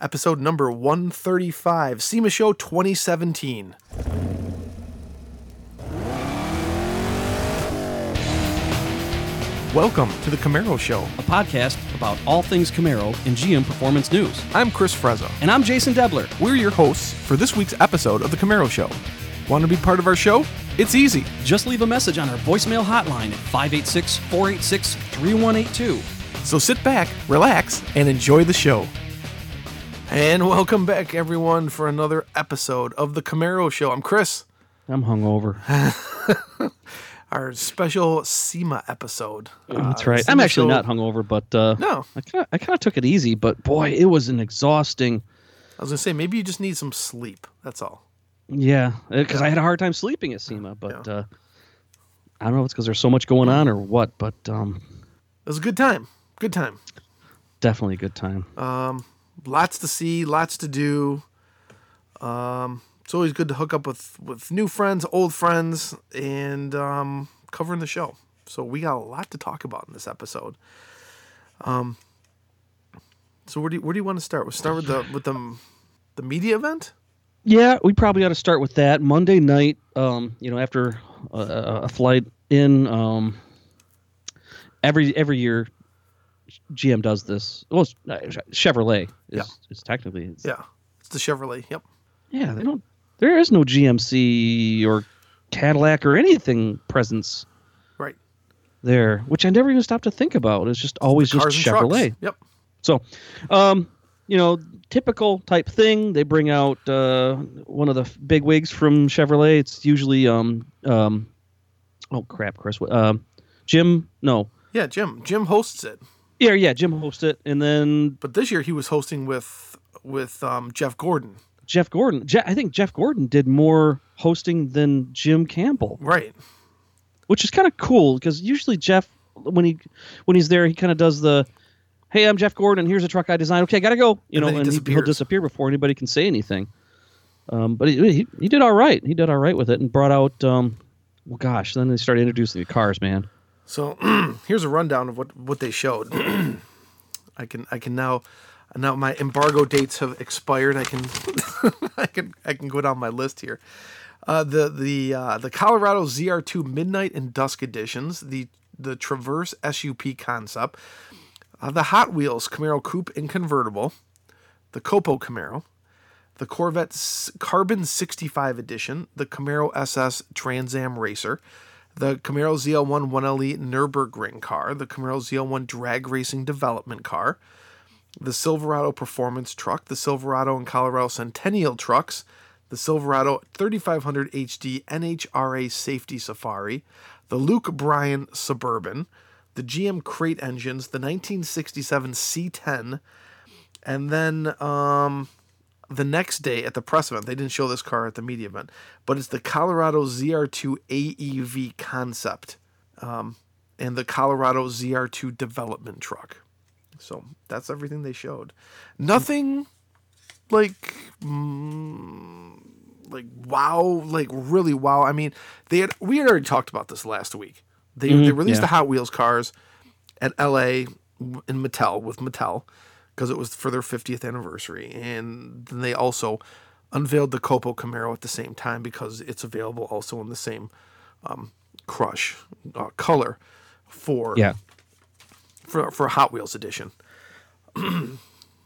episode number 135, SEMA Show 2017. Welcome to the Camaro Show. a podcast about all things Camaro and GM Performance News. I'm Chris Frezza. And I'm Jason Debler. We're your hosts for this week's episode of the Camaro Show. Want to be part of our show? It's easy. Just leave a message on our voicemail hotline at 586 486 3182. So sit back, relax, and enjoy the show. And welcome back, everyone, for another episode of the Camaro Show. I'm Chris, I'm hungover. our special SEMA episode. That's Uh, right. SEMA I'm actually show- not hungover, but uh, No, I kind of I kind of took it easy. But boy, it was an exhausting. I was gonna say maybe you just need some sleep. That's all. Yeah, because I had a hard time sleeping at SEMA, but uh, I don't know if it's because there's so much going on or what. But um, It was a good time. Good time. definitely a good time. Um, lots to see, lots to do. Um, it's always good to hook up with with new friends, old friends, and um, covering the show. So we got a lot to talk about in this episode. Um, so where do you, where do you want to start? We'll start with the with the the media event. Yeah, we probably ought to start with that Monday night. Um, you know, after a, a flight in, um, every every year, GM does this. Well, uh, Chevrolet is, Yeah. is technically. It's, Yeah, it's the Chevrolet. Yep. yeah, they don't. There is no GMC or Cadillac or anything presence Right. there, which I never even stopped to think about. It's just always just and trucks. Chevrolet. Yep. So, um, you know, typical type thing. They bring out uh, one of the big wigs from Chevrolet. It's usually um um, oh crap, Chris, um, Jim. No, Yeah, Jim. Jim hosts it, yeah, yeah, Jim hosts it, and then but this year he was hosting with with um, Jeff Gordon. Jeff Gordon. Je- I think Jeff Gordon did more hosting than Jim Campbell, Right. which is kind of cool because usually Jeff, when he when he's there, he kind of does the. Hey, I'm Jeff Gordon. Here's a truck I designed. Okay, gotta go. You And know, he and he, will disappear before anybody can say anything. Um, but he, he he did all right. He did all right with it and brought out. Um, well, gosh, then they started introducing the cars, man. So here's a rundown of what what they showed. I can I can now now my embargo dates have expired. I can I can I can go down my list here. Uh, the the uh, the Colorado ZR2 Midnight and Dusk editions, the the Traverse SUP concept, uh, the Hot Wheels Camaro Coupe and convertible, the Copo Camaro, the Corvette Carbon 65 edition, the Camaro SS Trans Am Racer, the Camaro ZL1 1LE Nürburgring car, the Camaro ZL1 drag racing development car, the Silverado performance truck, the Silverado and Colorado Centennial trucks, the Silverado 3500 HD NHRA Safety Safari, the Luke Bryan Suburban, the GM crate engines, the 1967 C10, and then um, the next day at the press event, they didn't show this car at the media event, but it's the Colorado ZR2 AEV concept um, and the Colorado ZR2 development truck. So that's everything they showed. Nothing like mm, like wow, like really wow. I mean, they had we had already talked about this last week. They they released yeah. the Hot Wheels cars at LA in Mattel with Mattel because it was for their 50th anniversary, and then they also unveiled the Copo Camaro at the same time because it's available also in the same um, crush uh, color for Yeah, for for Hot Wheels edition.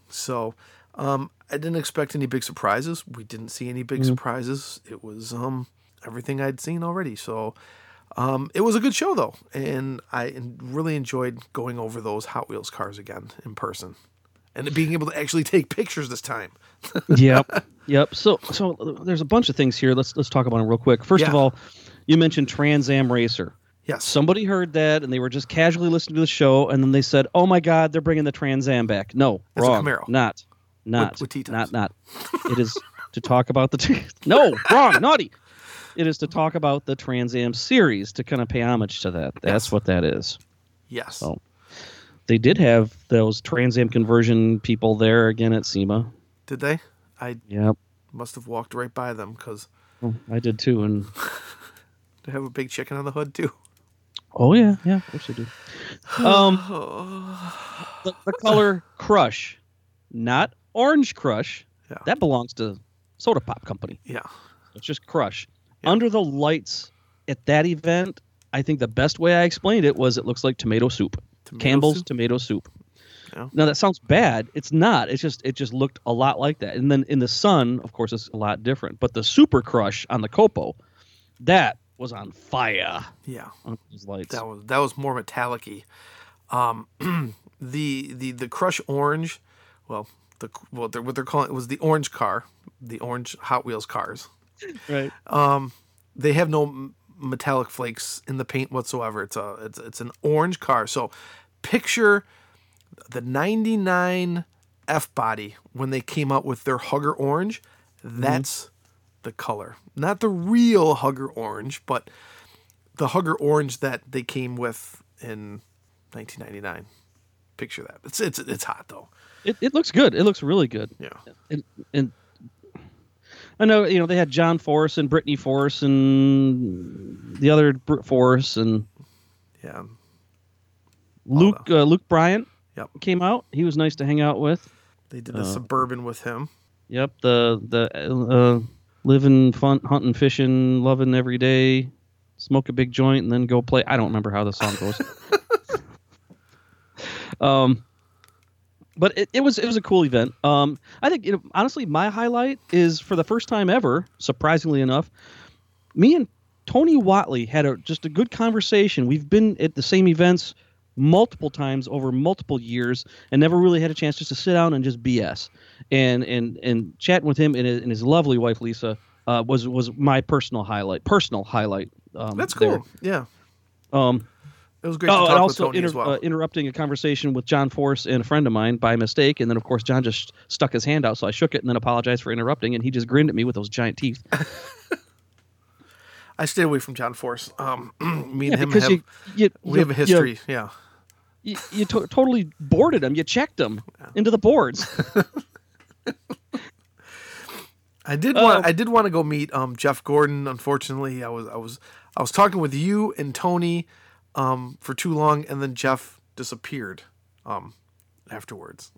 so, um, I didn't expect any big surprises. We didn't see any big surprises. It was um everything I'd seen already. So, um, it was a good show though, and I really enjoyed going over those Hot Wheels cars again in person, and being able to actually take pictures this time. yep, yep. So, so there's a bunch of things here. Let's let's talk about them real quick. First of all, you mentioned Trans Am Racer. Yes. Somebody heard that and they were just casually listening to the show, and then they said, "Oh my God, they're bringing the Trans Am back." No, It's a wrong. Camaro. Not, not, with T-tops. not, not. It is to talk about the. T- no, wrong, naughty. It is to talk about the Trans Am series to kind of pay homage to that. That's Yes. what that is. yes. Oh. They did have those Trans Am conversion people there again at SEMA. Did they? I Yep, must have walked right by them because Well, I did too, and they have a big chicken on the hood too. Oh yeah, yeah, of course they do. Um, the, the color Crush, not Orange Crush, Yeah. that belongs to Soda Pop Company. Yeah. It's just Crush. Yeah. Under the lights at that event, I think the best way I explained it was it looks like tomato soup. Tomato Campbell's soup? tomato soup. Now that sounds bad. It's not. It's just it just looked a lot like that. And then in the sun, of course, it's a lot different. But the Super Crush on the Copo, that was on fire Yeah. on those lights. That was that was more metallic-y. Um, the the the Crush Orange, well, the well, they're, what they're calling it was the orange car, the orange Hot Wheels cars. right. Um, They have no metallic flakes in the paint whatsoever. It's a it's it's an orange car. So picture the 99 F body when they came out with their Hugger Orange. That's the color. Not the real Hugger Orange, but the Hugger Orange that they came with in 1999. Picture that. It's it's it's hot though. It, it looks good. It looks really good. Yeah. And, and I know you know they had John Force and Brittany Force and the other Br- Force and Yeah. Luke uh, Luke Bryan Yep. came out. He was nice to hang out with. They did the suburban with him. Yep, the the uh, living, fun, hunting, fishing, loving every day, smoke a big joint, and then go play. I don't remember how the song goes. um, but it, it was it was a cool event. Um, I think you know, honestly, my highlight is for the first time ever, surprisingly enough, me and Tony Watley had a just a good conversation. We've been at the same events multiple times over multiple years and never really had a chance just to sit down and just BS. And and and chatting with him and his, and his lovely wife Lisa uh, was was my personal highlight. Personal highlight. Um, That's there. cool. Yeah. Um, It was great oh, to and also inter- as well. uh, interrupting a conversation with John Force and a friend of mine by mistake, and then of course John just stuck his hand out, so I shook it and then apologized for interrupting, and he just grinned at me with those giant teeth. I stay away from John Force. Um, me and Yeah, him have you, you we you- have a history. yeah. You, to- totally boarded him. You checked him into the boards. I did want Oh. I did want to go meet um, Jeff Gordon. Unfortunately, I was I was I was talking with you and Tony um, for too long, and then Jeff disappeared um, afterwards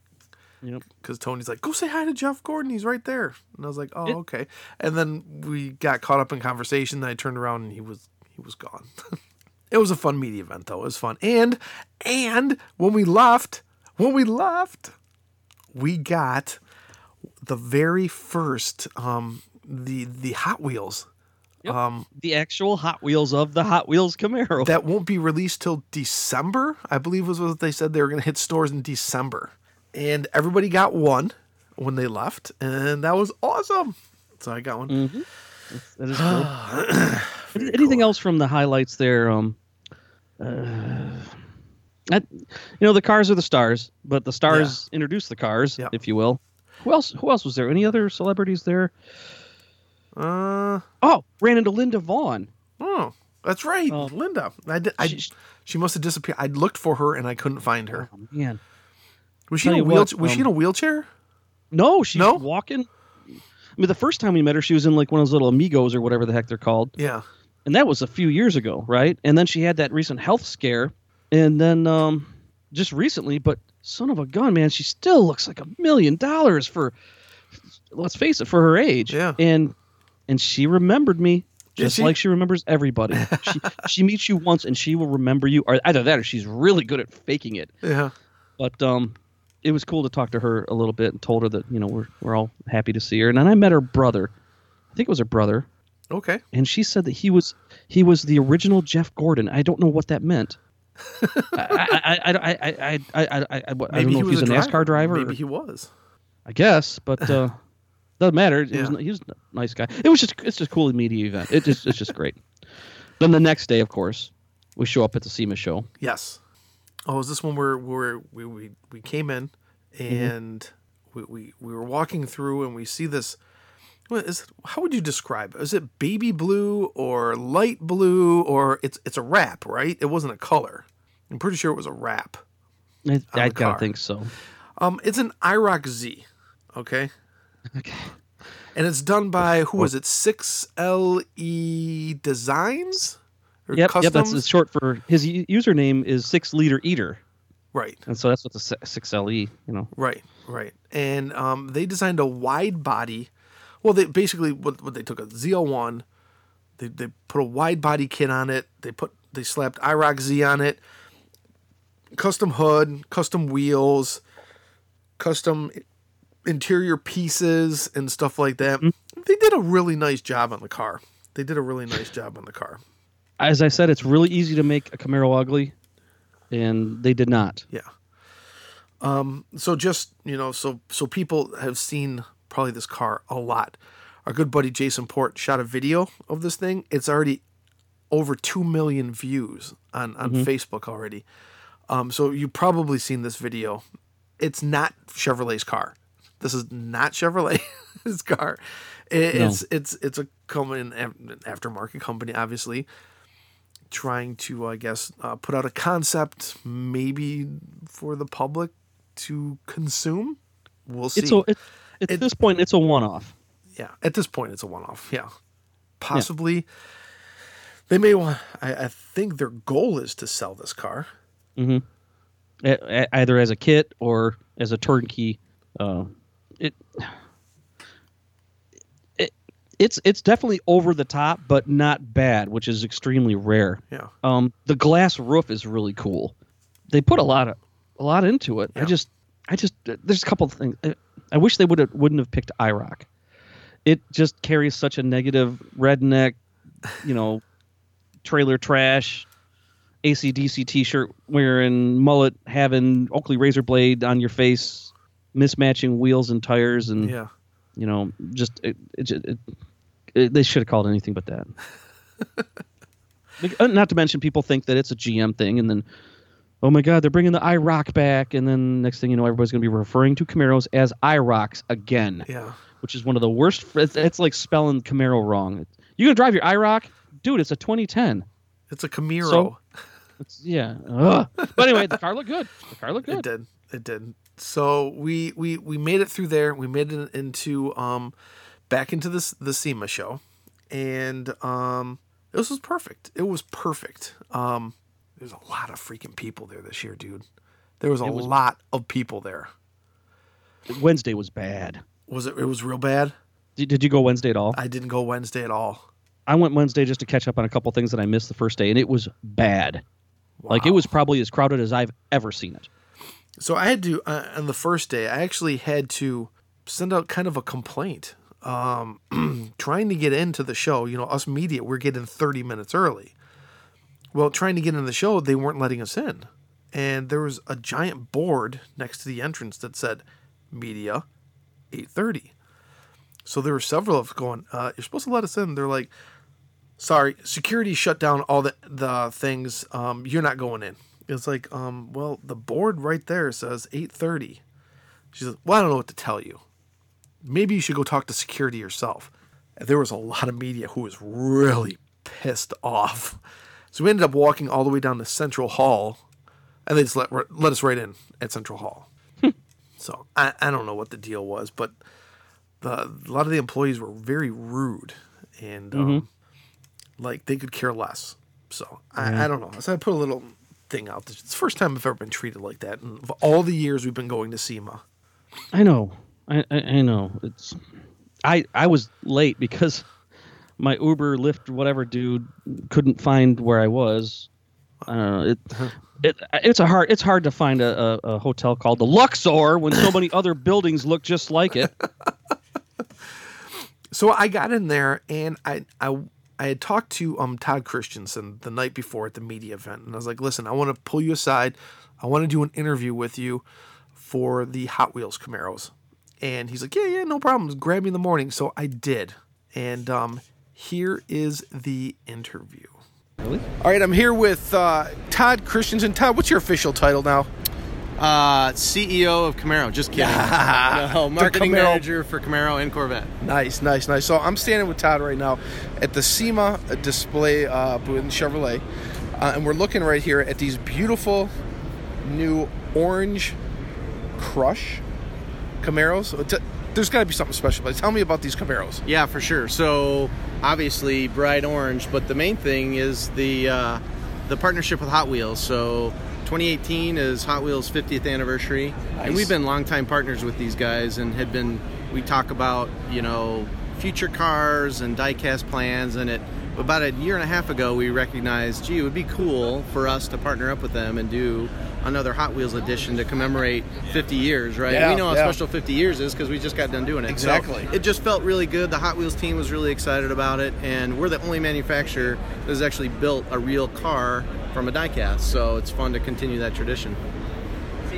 yep. because Tony's like, "Go say hi to Jeff Gordon. He's right there." And I was like, "Oh, It- okay." And then we got caught up in conversation. Then I turned around and he was he was gone. it was a fun media event though. It was fun. And and when we left, when we left, we got the very first um the the Hot Wheels Yep. um The actual Hot Wheels of the Hot Wheels Camaro. that won't be released till December. I believe was what they said they were going to hit stores in December. And everybody got one when they left, and that was awesome. So I got one. Mhm. That is cool. Any- Anything else from the highlights there? Um, uh, I, you know, the cars are the stars, but the stars introduce the cars, Yeah. if you will. Who else? Who else was there? Any other celebrities there? Uh Oh, ran into Linda Vaughn. oh, that's right, Oh. Linda. I did. I, She- she must have disappeared. I looked for her and I couldn't find her. Oh, man, Was she in a you what, wheelchair? Was she in um, a wheelchair? no, she's No? walking. I mean, the first time we met her, she was in like one of those little amigos or whatever the heck they're called. Yeah. and that was a few years ago, right? And then she had that recent health scare, and then um, just recently. But son of a gun, man, she still looks like a million dollars for. Let's face it, for her age. Yeah. And and she remembered me just she? like she remembers everybody. she she meets you once and she will remember you, or either that or she's really good at faking it. Yeah. But um, it was cool to talk to her a little bit and told her that you know we're we're all happy to see her. And then I met her brother. I think it was her brother Okay. and she said that he was he was the original Jeff Gordon. I don't know what that meant. I, I, I, I, I, I, I, I, I, I don't know if he's a NASCAR driver. or- Maybe he was. I guess, but uh, doesn't matter. It Yeah. was, he was a nice guy. It was just it's just cool media event. It just it's just great. Then the next day, of course, we show up at the SEMA show. Yes. Oh, is this one where where we we, we came in Mm-hmm. and we, we we were walking through and we see this. What is? How would you describe? it? Is it baby blue or light blue or it's it's a wrap, right? It wasn't a color. I'm pretty sure it was a wrap. I, I gotta think so. Um, it's an IROC Z, okay, Okay. and it's done by who was it? Six LE Designs or Yep, yep. That's it's short for his username is six liter eater. Right. and so that's what the six LE. You know, Right, right. And um, they designed a wide body. Well, they basically what, what they took a ZL1, they they put a wide body kit on it. They put they slapped IROC Z on it. Custom hood, custom wheels, custom interior pieces and stuff like that. They did a really nice job on the car. They did a really nice job on the car. as I said, it's really easy to make a Camaro ugly, and they did not. Yeah. Um, so just you know, so so people have seen probably this car a lot. Our good buddy Jason Port shot a video of this thing. It's already over two million views on on Facebook already. Um, so you've probably seen this video. It's not Chevrolet's car. This is not Chevrolet's car. It, No. It's it's it's a common aftermarket company, obviously trying to, I guess, uh, put out a concept maybe for the public to consume. We'll see. It's a it, at It- this point, it's a one-off. yeah, at this point, it's a one-off. Yeah, possibly. They may want. I, I think their goal is to sell this car. hmm either as a kit or as a turnkey. Uh, it, it it's it's definitely over the top, but not bad, which is extremely rare. Yeah, Um, the glass roof is really cool. They put a lot of a lot into it. I just I just there's a couple of things. I- I wish they would have wouldn't have picked IROC. It just carries such a negative redneck, you know, trailer trash, ACDC t-shirt wearing, mullet having, Oakley razor blade on your face, mismatching wheels and tires, and yeah. you know, just it, it, it, it, they should have called anything but that. Uh, Not to mention, people think that it's a GM thing, and then, oh my God, they're bringing the IROC back, and then next thing you know, everybody's going to be referring to Camaros as IROCs again, Yeah. which is one of the worst. It's, it's like spelling Camaro wrong. You gonna drive your IROC, dude? It's a 2010. It's a Camaro. So- It's, yeah. Ugh. But anyway, the car looked good. The car looked good. It did. It did. So we we we made it through there. We made it into um back into this the SEMA show, and um this was perfect. It was perfect. Um, there's a lot of freaking people there this year, dude. There was a was- lot of people there. Wednesday was bad. Was it? It was real bad. Did, did you go Wednesday at all? I didn't go Wednesday at all. I went Wednesday just to catch up on a couple things that I missed the first day, and it was bad. Like it was probably as crowded as I've ever seen it. So I had to uh, on the first day. I actually had to send out kind of a complaint, um, trying to get into the show. You know, us media, we're getting thirty minutes early. Well, trying to get in the show, they weren't letting us in, and there was a giant board next to the entrance that said "Media, 8.30. So there were several of us going. Uh, You're supposed to let us in. They're like, "Sorry, security shut down all the the things. Um, you're not going in." It's like, um, well, the board right there says 8:30. She says, "Well, I don't know what to tell you. Maybe you should go talk to security yourself." There was a lot of media who was really pissed off. So we ended up walking all the way down to Central Hall, and they just let let us right in at Central Hall. so I, I don't know what the deal was, but the a lot of the employees were very rude and um, like they could care less. So I, I don't know. So I put a little thing out. It's the first time I've ever been treated like that. And of all the years we've been going to SEMA, I know. I, I, I know. It's I I was late because my Uber, Lyft, whatever dude couldn't find where I was. I don't know. It, it it's a hard it's hard to find a, a, a hotel called the Luxor when so many other buildings look just like it. so I got in there and I I I had talked to um Todd Christensen the night before at the media event, and I was like, "Listen, I want to pull you aside. I want to do an interview with you for the Hot Wheels Camaros." And he's like, "Yeah, yeah, no problem. Grab me in the morning." So I did, and um, here is the interview. Really? All right, I'm here with uh, Todd Christensen. Todd, what's your official title now? Uh, CEO of Camaro. Just kidding. no, marketing Camaro. manager for Camaro and Corvette. Nice, nice, nice. So I'm standing with Todd right now at the SEMA display uh, booth in Chevrolet, uh, and we're looking right here at these beautiful new orange Crush Camaros. Uh, There's got to be something special. But tell me about these Camaros. Yeah, for sure. So obviously bright orange, but the main thing is the uh, the partnership with Hot Wheels. So 2018 is Hot Wheels 50th anniversary, Nice. and we've been longtime partners with these guys, and had been. We talk about you know future cars and diecast plans, and it about a year and a half ago we recognized, gee, it would be cool for us to partner up with them and do another Hot Wheels edition to commemorate 50 years, right? Yeah, we know how yeah. special 50 years is because we just got done doing it. So Exactly. it just felt really good. The Hot Wheels team was really excited about it, and we're the only manufacturer that has actually built a real car from a diecast. So it's fun to continue that tradition.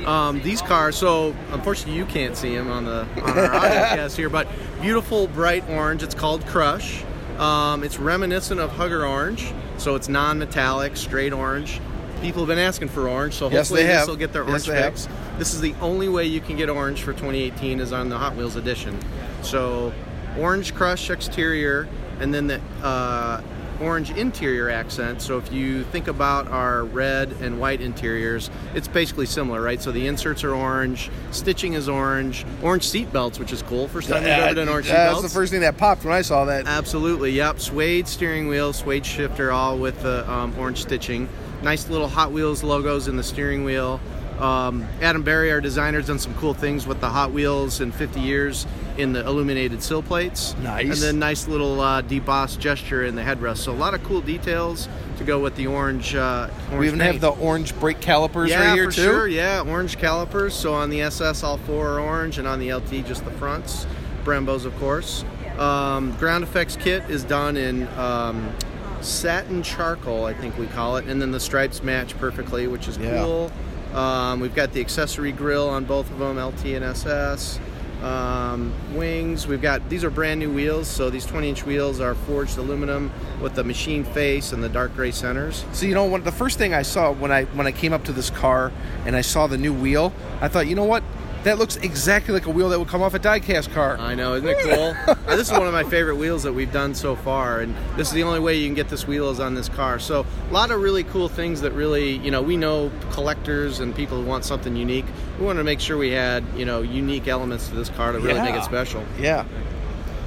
Um, these cars, so unfortunately you can't see them on the on our audiocast here, but beautiful bright orange. It's called Crush. Um, it's reminiscent of Hugger Orange, so it's non-metallic, straight orange. People have been asking for orange, so Yes, hopefully they this have. will get their Yes, orange they have. This is the only way you can get orange for 2018 is on the Hot Wheels edition. So, orange crush exterior, and then the uh, orange interior accent. So, if you think about our red and white interiors, it's basically similar, right? So the inserts are orange, stitching is orange, orange seat belts, which is cool. First time we've ever done orange seat That's the first thing that popped when I saw that. Absolutely, yep. Suede steering wheel, suede shifter, all with the um, orange stitching. Nice little Hot Wheels logos in the steering wheel. Um, Adam Barry, our designer, has done some cool things with the Hot Wheels in 50 years in the illuminated sill plates. Nice. And then nice little uh, deboss gesture in the headrest. So a lot of cool details to go with the orange. Uh, orange We even paint. have the orange brake calipers yeah, right here for too. sure. Yeah, orange calipers. So on the SS, all four are orange, and on the LT, just the fronts. Brembos, of course. Um, ground effects kit is done in um, satin charcoal, I think we call it, and then the stripes match perfectly, which is Yeah. cool. Um, we've got the accessory grill on both of them, LT and SS. Um, wings. We've got these are brand new wheels, so these 20-inch wheels are forged aluminum with the machine face and the dark gray centers. So you know, the first thing I saw when I when I came up to this car and I saw the new wheel, I thought, you know what? That looks exactly like a wheel that would come off a diecast car. I know, isn't it cool? This is one of my favorite wheels that we've done so far, and this is the only way you can get this wheel is on this car. So a lot of really cool things that really, you know, we know collectors and people who want something unique. We wanted to make sure we had, you know, unique elements to this car to really make it special. Yeah.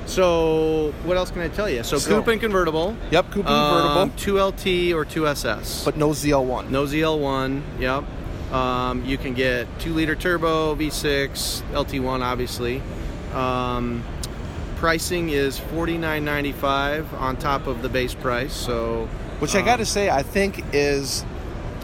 So what else can I tell you? So, So- coupe and convertible. Yep. Coupe and convertible, um, two LT or two SS. but no ZL1. No ZL1, yep. Um, you can get 2 liter turbo, V6, LT1, obviously. Um, pricing is $49.95 on top of the base price, so. which I um, got to say, I think is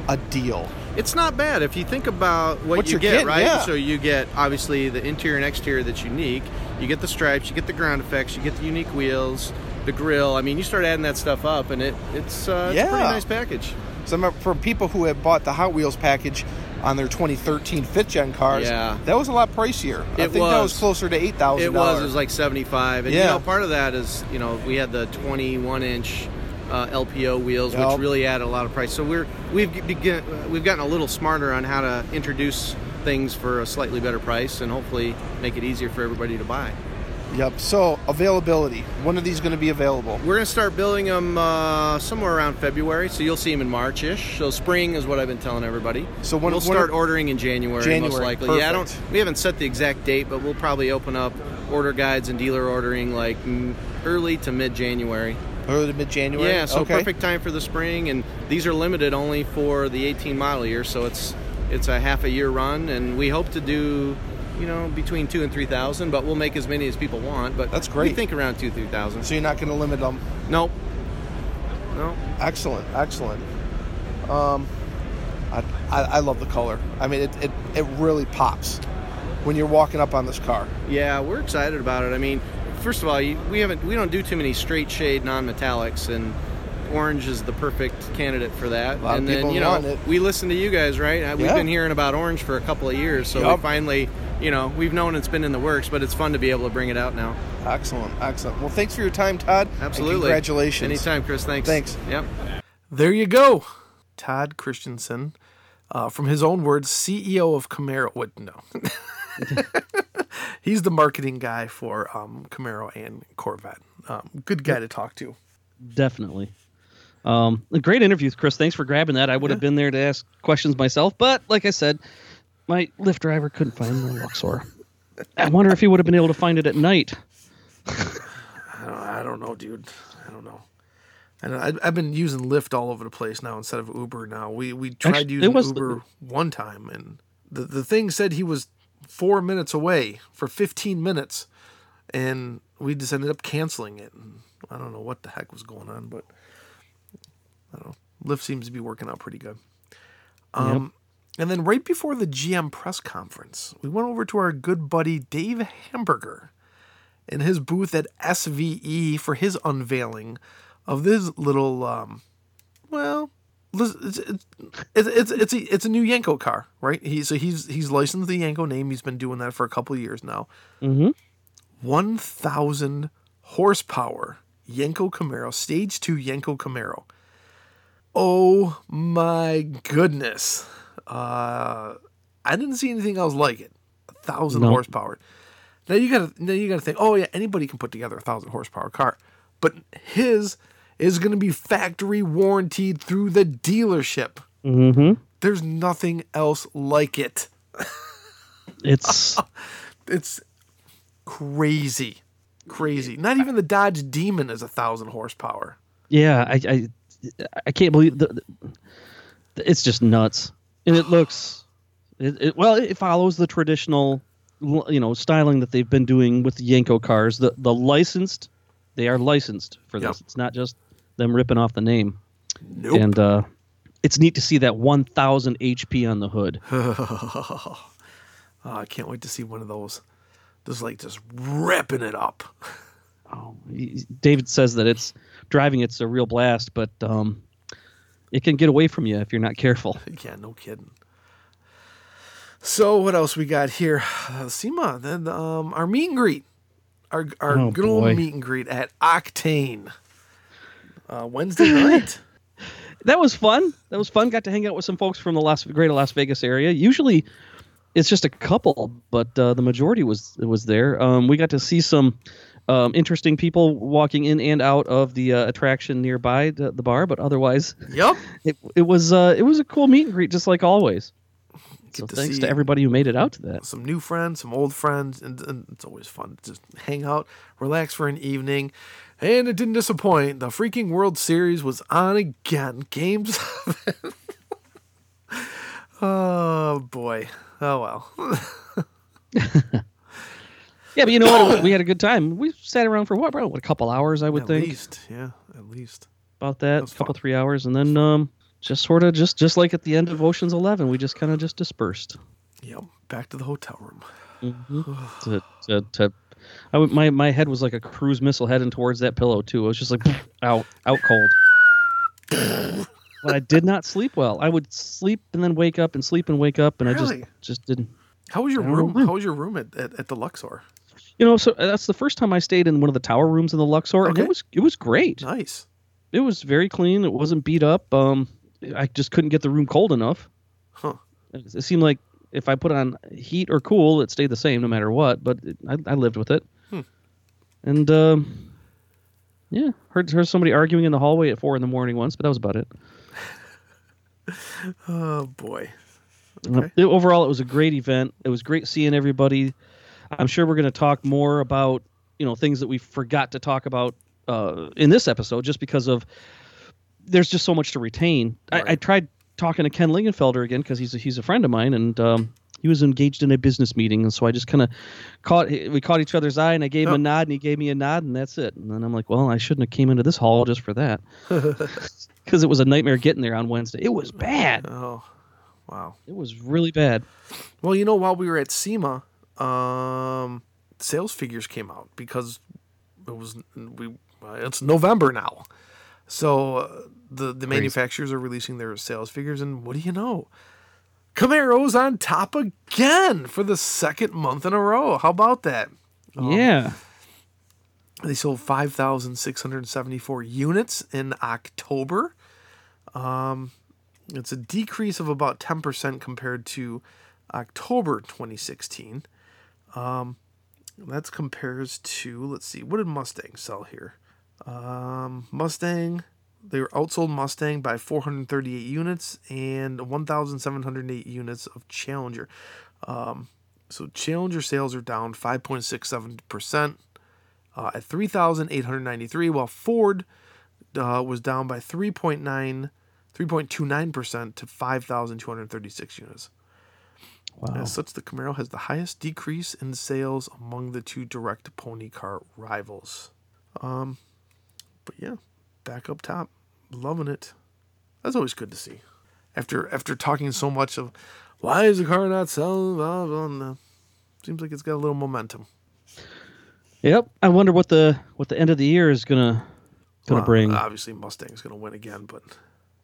a deal. It's not bad if you think about what, What you get, getting, right? yeah. So you get obviously the interior and exterior that's unique. You get the stripes, you get the ground effects, you get the unique wheels, the grill. I mean, you start adding that stuff up, and it it's, uh, it's a pretty nice package. So for people who have bought the Hot Wheels package on their 2013 fifth gen cars, Yeah. that was a lot pricier. I It think that was was. closer to eight thousand. It was. It was like seventy-five, and you Yeah. know, part of that is you know we had the twenty-one inch uh, LPO wheels, Yep. which really added a lot of price. So we're we've begin, we've gotten a little smarter on how to introduce things for a slightly better price, and hopefully make it easier for everybody to buy. Yep. So availability. When are these going to be available? We're gonna start building them uh, somewhere around February, so you'll see them in March-ish. So spring is what I've been telling everybody. So when- we'll when start are- ordering in January, most January, likely. Yeah, I don't. We haven't set the exact date, but we'll probably open up order guides and dealer ordering like early to mid-January. Early to mid January. Yeah, so okay. perfect time for the spring, and these are limited only for the 18 model year, so it's it's a half a year run, and we hope to do, you know, between two and three thousand, but we'll make as many as people want. But That's We great. think around two three thousand. So you're not going to limit them. Nope. No. Excellent, excellent. Um, I, I, I love the color. I mean, it, it, it really pops when you're walking up on this car. Yeah, we're excited about it. I mean, first of all, you- we haven't we don't do too many straight shade non-metallics, and orange is the perfect candidate for that. A lot of and then you know, it. we listen to you guys, right? Uh, We've Yeah. been hearing about orange for a couple of years, so Yup. we finally, you know, we've known it's been in the works, but it's fun to be able to bring it out now. Excellent, excellent. Well, thanks for your time, Todd. and Absolutely. congratulations. Anytime, Chris. Thanks. Thanks. Yep. There you go. Todd Christensen, uh, from his own words, CEO of Camaro. What? No. He's the marketing guy for um, Camaro and Corvette. Um, good guy to talk to. Definitely. Um, great interview, Chris. Thanks for grabbing that. I would have been there to ask questions myself, but like I said, my Lyft driver couldn't find the Luxor. I wonder if he would have been able to find it at night. I don't, I don't know, dude. I don't know. And I, I've been using Lyft all over the place now instead of Uber. Now we we tried Actually, using Uber one time, and the the thing said he was four minutes away for 15 minutes, and we just ended up canceling it. And I don't know what the heck was going on, but I don't know. Lyft seems to be working out pretty good. Um, And then right before the GM press conference, we went over to our good buddy Dave Hamburger in his booth at SVE for his unveiling of this little, um, well, it's it's it's it's, a, it's a new Yenko car, right? He so he's he's licensed the Yenko name. He's been doing that for a couple of years now. Mm-hmm. One thousand horsepower Yenko Camaro, Stage Two Yenko Camaro. Oh my goodness! Uh, I didn't see anything else like it. A thousand No. horsepower. Now you gotta now you gotta think. Oh yeah, anybody can put together a thousand horsepower car, but his is gonna be factory warranted through the dealership. Mm-hmm. There's nothing else like it. It's It's crazy, crazy. Not even the Dodge Demon is a thousand horsepower. yeah. I I, I can't believe the, the- it's just nuts, and it looks it, it well. It follows the traditional, you know, styling that they've been doing with Yenko cars. The the licensed, they are licensed for this. Yep. It's not just them ripping off the name. Nope. And uh, it's neat to see that 1,000 HP on the hood. oh, I can't wait to see one of those. Just like just ripping it up. Oh, David says that it's driving. It's a real blast, but um, it can get away from you if you're not careful. Yeah, no kidding. So what else we got here? Uh, Sema, then um, our meet and greet, our our Oh, good old meet and greet at Octane, uh, Wednesday night. That was fun. That was fun. Got to hang out with some folks from the Las Greater Las Vegas area. Usually, it's just a couple, but uh, the majority was was there. Um, we got to see some um, interesting people walking in and out of the uh, attraction nearby the, the bar, but otherwise, yep. it it was uh, it was a cool meet and greet, just like always. So to thanks to everybody who made it out to that. some new friends, some old friends, and, and it's always fun to just hang out, relax for an evening. And it didn't disappoint. The freaking World Series was on again. Game seven. oh boy. Oh well. Yeah, but you know what? We had a good time. We sat around for what, bro? What, a couple hours, I would at think. At least, yeah, at least. about that, a couple fun. three hours, and then um, just sort of just just like at the end of Ocean's Eleven, we just kind of just dispersed. Yep. Back to the hotel room. to, to, to I would, my my head was like a cruise missile heading towards that pillow too. It was just like out out cold. but I did not sleep well. I would sleep and then wake up and sleep and wake up, and I just just didn't. How was your room? know. How was your room at, at, at the Luxor? You know, so that's the first time I stayed in one of the tower rooms in the Luxor, and it was it was great. Nice. It was very clean. It wasn't beat up. Um, I just couldn't get the room cold enough. Huh. It, it seemed like if I put on heat or cool, it stayed the same no matter what. But it, I, I lived with it. Hmm. And um, yeah, heard heard somebody arguing in the hallway at four in the morning once, but that was about it. Oh boy. Uh, Okay. overall, it was a great event. It was great seeing everybody. I'm sure we're going to talk more about you know things that we forgot to talk about uh, in this episode, just because of there's just so much to retain. I, I tried talking to Ken Lingenfelter again because he's a, he's a friend of mine, and um, he was engaged in a business meeting, and so I just kind of caught we caught each other's eye, and I gave him Oh. a nod, and he gave me a nod, and that's it. And then I'm like, well, I shouldn't have came into this hall just for that because it was a nightmare getting there on Wednesday. It was bad. Oh, wow. It was really bad. Well, you know, while we were at SEMA, um, sales figures came out because it was we. Uh, it's November now, so uh, the the manufacturers are releasing their sales figures, and what do you know? Camaro's on top again for the second month in a row. How about that? yeah. They sold 5,674 units in October. Um, it's a decrease of about 10% compared to October 2016. Um, that compares to, let's see, what did Mustang sell here? Um, Mustang, they were outsold Mustang by 438 units and 1,708 units of Challenger. Um, so Challenger sales are down 5.67%. Uh, at 3,893, while Ford uh, was down by 3.9, 3.29% to 5,236 units. Wow. As such, the Camaro has the highest decrease in sales among the two direct pony car rivals. Um, but yeah, back up top, loving it. That's always good to see. After after talking so much of why is the car not selling, blah, blah, blah, seems like it's got a little momentum. Yep. I wonder what the what the end of the year is gonna gonna Well, bring. Obviously, Mustang's going to win again, but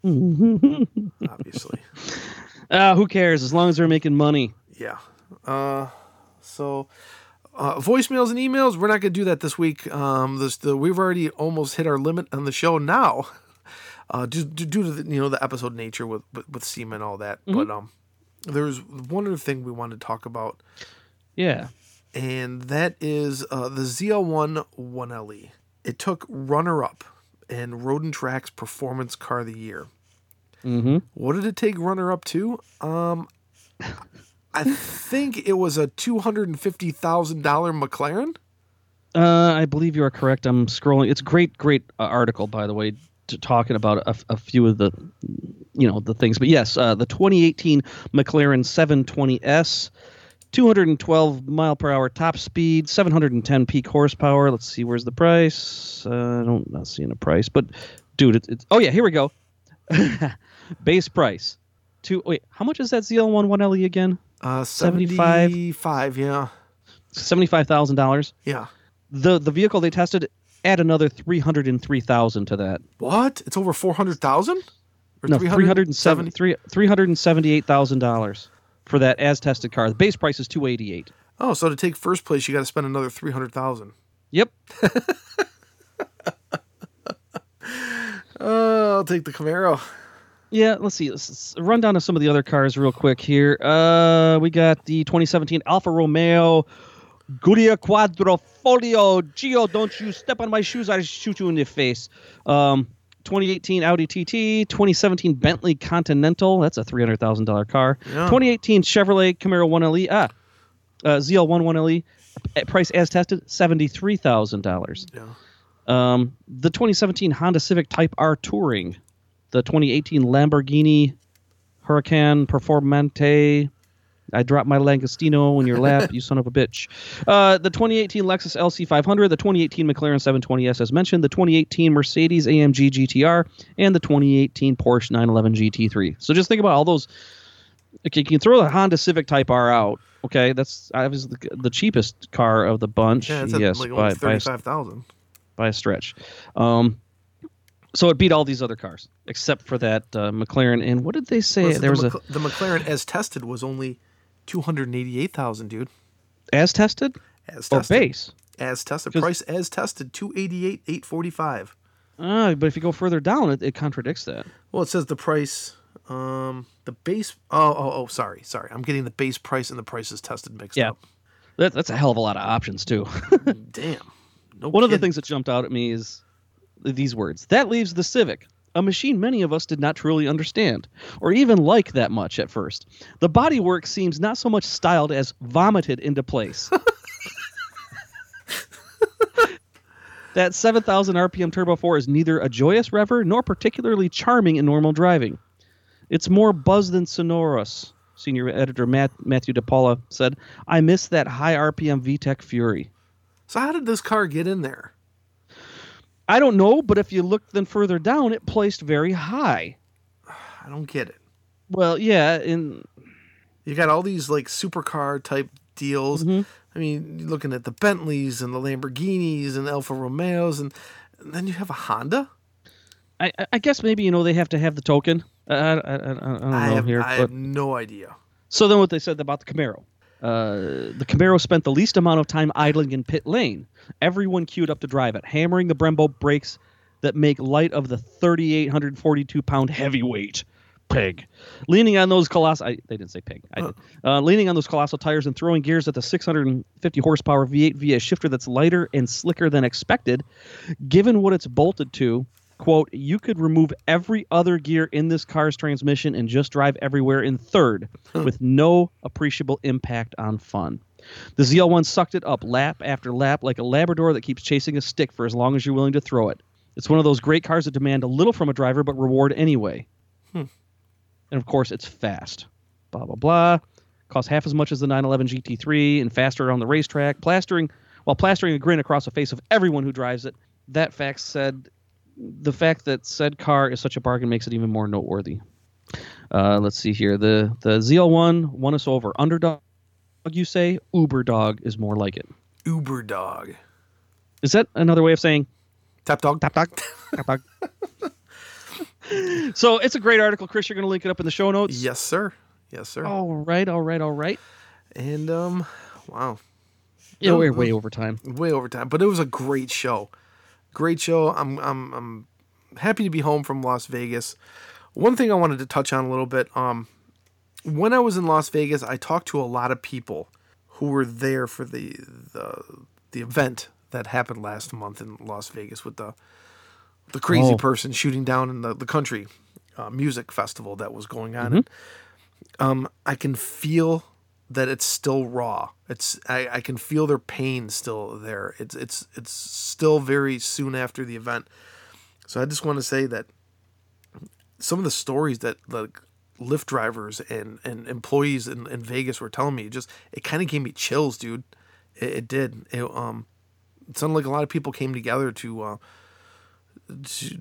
obviously, Ah, who cares? As long as they're making money. yeah. Uh, so uh, voicemails and emails, we're not going to do that this week. Um, this, the, we've already almost hit our limit on the show now, uh, due, due due to the, you know the episode nature with with, with SEMA and all that. But um, there's one other thing we wanted to talk about, Yeah. and that is uh, the ZL1 1LE. It took runner up in Road and Track's Performance Car of the Year. Mm-hmm. What did it take runner up to? Um, I think it was a two hundred and fifty thousand dollar McLaren. Uh, I believe you are correct. I'm scrolling. It's a great, great uh, article, by the way, to talking about a, a few of the, you know, the things. But yes, uh, the 2018 McLaren 720S, 212 mile per hour top speed, 710 peak horsepower. Let's see, where's the price? Uh, I don't not seeing a price, but dude, it's, it's oh yeah, here we go. Base price. Two. Wait, how much is that ZL1 1LE E again? Uh, 75? 75, yeah, Seventy-five thousand dollars. yeah. the the vehicle they tested add another 303,000 to that. What? It's over four hundred thousand? No, 370 three- $378,000 for that as tested car. The base price is 288. Oh, so to take first place, you got to spend another three hundred thousand. Yep. Uh, I'll take the Camaro. Yeah, let's see. Let's, run down to some of the other cars real quick here. Uh, we got the 2017 Alfa Romeo Giulia Quadrifoglio. Gio, don't you step on my shoes. I shoot you in the face. Um, 2018 Audi TT, 2017 Bentley Continental. That's a $300,000 car. Yeah. 2018 Chevrolet Camaro 1LE. Ah, uh, ZL1 1LE. uh, Price as tested, $73,000. Yeah. Um, the 2017 Honda Civic Type R Touring, the 2018 Lamborghini Huracan Performante. I dropped my Langostino in your lap, you son of a bitch. Uh, the 2018 Lexus LC500, the 2018 McLaren 720S, as mentioned, the 2018 Mercedes AMG GTR, and the 2018 Porsche 911 GT3. So just think about all those. Okay, you can throw the Honda Civic Type R out. Okay, that's obviously the, the cheapest car of the bunch. Yeah, it's yes, like by, thirty-five thousand. By a stretch. Um, so it beat all these other cars except for that uh, McLaren. And what did they say? there was the, a the McLaren as tested was only two hundred eighty-eight thousand, dude. as tested As or tested. base. As tested. Price as tested, two eighty-eight, eight forty-five. Uh, but if you go further down, it, it contradicts that. Well, it says the price. Um, the base. Oh, oh, oh. Sorry, sorry. I'm getting the base price and the prices tested mixed Yeah. up. that. That's a hell of a lot of options too. Damn. No. One of the things that jumped out at me is these words. That leaves the Civic, a machine many of us did not truly understand or even like that much at first. The bodywork seems not so much styled as vomited into place. that 7,000 RPM Turbo 4 is neither a joyous rever nor particularly charming in normal driving. It's more buzz than sonorous. Senior editor Matt, Matthew DePaula said, I miss that high RPM VTEC Fury. So how did this car get in there? I don't know, but if you look then further down, it placed very high. I don't get it. Well, yeah, in You got all these like supercar type deals. Mm-hmm. I mean, you're looking at the Bentleys and the Lamborghinis and Alfa Romeos, and, and then you have a Honda. I, I- guess maybe you know they have to have the token. I, I, I, I don't know I have, here, I but have no idea. so then what they said about the Camaro. Uh, the Camaro spent the least amount of time idling in pit lane. Everyone queued up to drive it, hammering the Brembo brakes that make light of the 3,842 pound heavyweight pig. Leaning on those colossal, I, they didn't say pig, I did. Uh, leaning on those colossal tires and throwing gears at the 650 horsepower V8 via a shifter that's lighter and slicker than expected. Given what it's bolted to, quote, you could remove every other gear in this car's transmission and just drive everywhere in third with no appreciable impact on fun. The ZL1 sucked it up lap after lap like a Labrador that keeps chasing a stick for as long as you're willing to throw it. It's one of those great cars that demand a little from a driver but reward anyway. Hmm. And of course, it's fast. Blah blah blah. Costs half as much as the 911 GT3 and faster on the racetrack. Plastering while plastering a grin across the face of everyone who drives it. That fact said, the fact that said car is such a bargain makes it even more noteworthy. Uh, let's see here. The the ZL1 won us over. Underdog, you say? Uber dog is more like it. Uber dog. Is that another way of saying Tap dog. Tap dog. Tap dog. so it's a great article, Chris. You're going to link it up in the show notes. Yes, sir. Yes, sir. All right, all right, all right. And um, wow, Yeah, we're way over time. way over time, but it was a great show. Great show. I'm I'm I'm happy to be home from Las Vegas. One thing I wanted to touch on a little bit. Um, when I was in Las Vegas, I talked to a lot of people who were there for the the the event that happened last month in Las Vegas with the the crazy Oh. person shooting down in the the country uh, music festival that was going on. And, um, I can feel that it's still raw. It's I, I can feel their pain still there. It's it's it's still very soon after the event. So I just want to say that some of the stories that like Lyft drivers and, and employees in, in Vegas were telling me just it kind of gave me chills, dude. It, it did. It um it sounded like a lot of people came together to uh to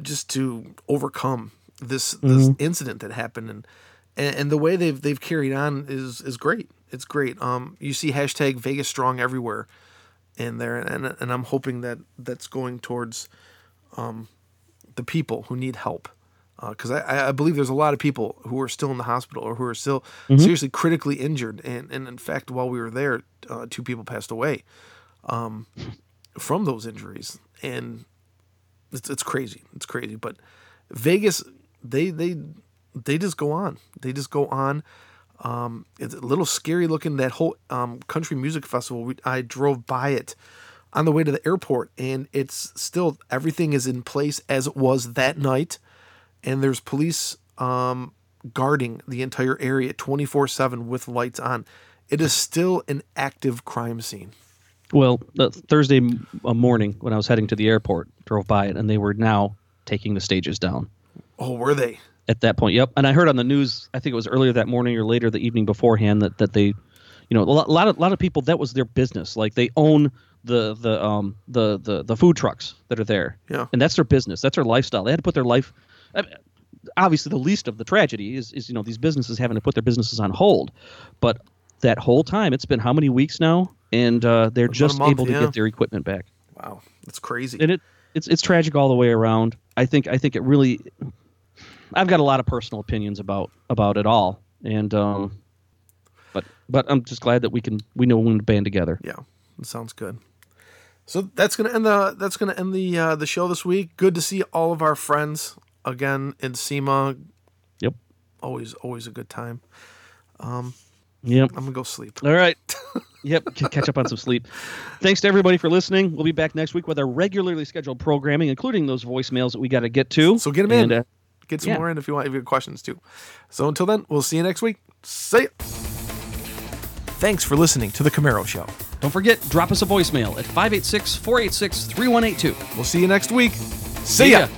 just to overcome this this incident that happened and, and and the way they've they've carried on is is great. It's great. Um, you see hashtag Vegas Strong everywhere in there, and and I'm hoping that that's going towards um, the people who need help. Because I, I believe there's a lot of people who are still in the hospital or who are still seriously critically injured. And, and in fact, while we were there, uh, two people passed away um, from those injuries. And it's, it's crazy. It's crazy. But Vegas, they they they just go on. They just go on. Um, it's a little scary looking. That whole um, country music festival. We, I drove by it on the way to the airport, and it's still everything is in place as it was that night. And there's police um, guarding the entire area 24 7 with lights on. It is still an active crime scene. Well, the Thursday uh, morning when I was heading to the airport, drove by it, and they were now taking the stages down. Oh, were they? At that point, yep. And I heard on the news, I think it was earlier that morning or later the evening beforehand, that, that they, you know, a lot, a lot of lot of people that was their business. Like they own the the um the the the food trucks that are there, Yeah. and that's their business. That's their lifestyle. They had to put their life. I mean, obviously, the least of the tragedy is is you know these businesses having to put their businesses on hold, but that whole time it's been how many weeks now, and uh, they're About just month, able to yeah. get their equipment back Wow. That's crazy. and it it's it's tragic all the way around. I think I think it really. I've got a lot of personal opinions about about it all, and um, but but I'm just glad that we can we know when to band together. Yeah, that sounds good. So that's gonna end the that's gonna end the uh, the show this week. Good to see all of our friends again in SEMA. Yep. Always always a good time. Um, Yep. I'm gonna go sleep. All right. Yep. Catch up on some sleep. Thanks to everybody for listening. We'll be back next week with our regularly scheduled programming, including those voicemails that we got to get to. So get 'em in. And, uh, Get some Yeah. more in if you want if you have questions too. So until then, we'll see you next week. See ya. Thanks for listening to the Camaro Show. don't forget, drop us a voicemail at 586 486 3182. We'll see you next week. See ya. ya.